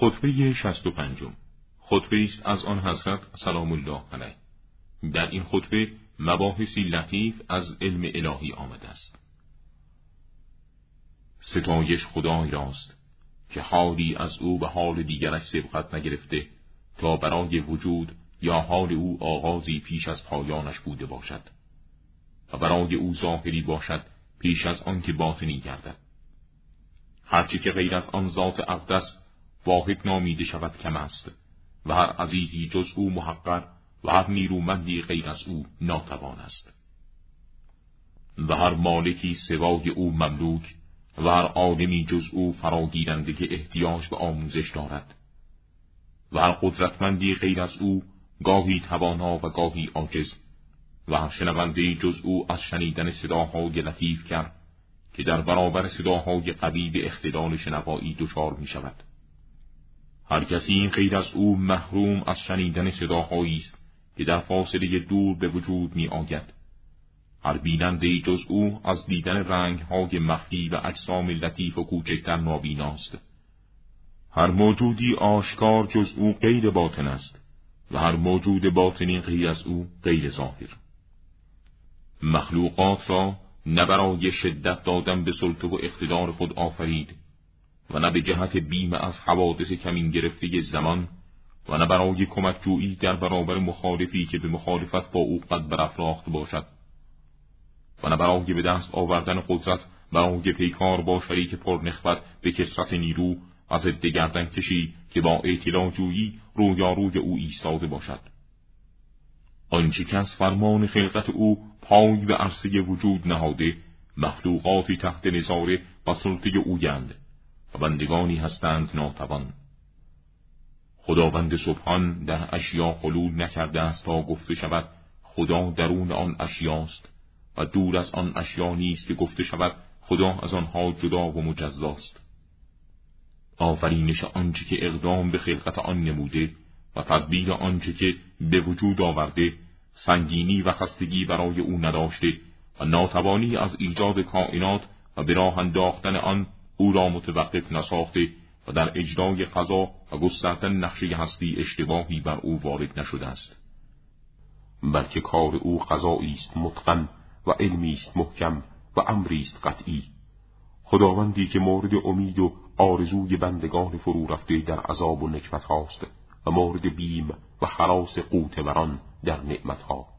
خطبه شست و پنجم. خطبه است از آن حضرت سلام الله علیه. در این خطبه مباحثی لطیف از علم الهی آمده است. ستایش خدای راست که حالی از او به حال دیگرش سبقت نگرفته تا برای وجود یا حال او آغازی پیش از پایانش بوده باشد و برای او ظاهری باشد پیش از آنکه باطنی گردد. هرچه که غیر از آن ذات اقدس واحد نامیده شود کم است و هر عزیزی جز او محقر و هر نیرومندی غیر از او ناتوان است و هر مالکی سوای او مملوک و هر عالمی جز او فراگیرنده که احتیاج به آموزش دارد و هر قدرتمندی غیر از او گاهی توانا و گاهی عاجز و هر شنونده جز او از شنیدن صداهای لطیف کرد که در برابر صداهای قوی به اختلال شنوایی دچار می شود. هر کسی غیر از او محروم از شنیدن صداهایی است که در فاصله دور به وجود می آید. هر بیننده جز او از دیدن رنگ های مخفی و اجسام لطیف و کوچکتر نابیناست. هر موجودی آشکار جز او غیر باطن است و هر موجود باطنی غیر از او غیر ظاهر. مخلوقات را نه برای شدت دادن به سلطه و اقتدار خود آفرید و نه به جهت بیم از حوادث کمین گرفته زمان و نه برای کمکجویی در برابر مخالفی که به مخالفت با او قد برافراخت باشد. و نه برای به دست آوردن قدرت برای پیکار با شریک پرنخبت به کسرت نیرو از دگردن کشی که با اعتلا جویی رویاروی او ایستاده باشد. آنچه که از فرمان خلقت او پای به عرصه وجود نهاده مخلوقاتی تحت نظاره و سلطه اویند. بندگانی هستند ناتوان. خداوند سبحان در اشیا خلول نکرده است تا گفته شود خدا درون آن اشیاست و دور از آن اشیا نیست که گفته شود خدا از آنها جدا و مجزاست آفرینش آنچه که اقدام به خلقت آن نموده و تدبیر آنچه که به وجود آورده سنگینی و خستگی برای او نداشته و ناتوانی از ایجاد کائنات و به راه انداختن آن او را متوقف نساخته و در اجرای قضا و گستردن نقشه هستی اشتباهی بر او وارد نشده است. بلکه کار او قضایی است متقن و علمی است محکم و امری است قطعی. خداوندی که مورد امید و آرزوی بندگان فرو رفته در عذاب و نکبت هاست و مورد بیم و خلاص قوت وران در نعمت ها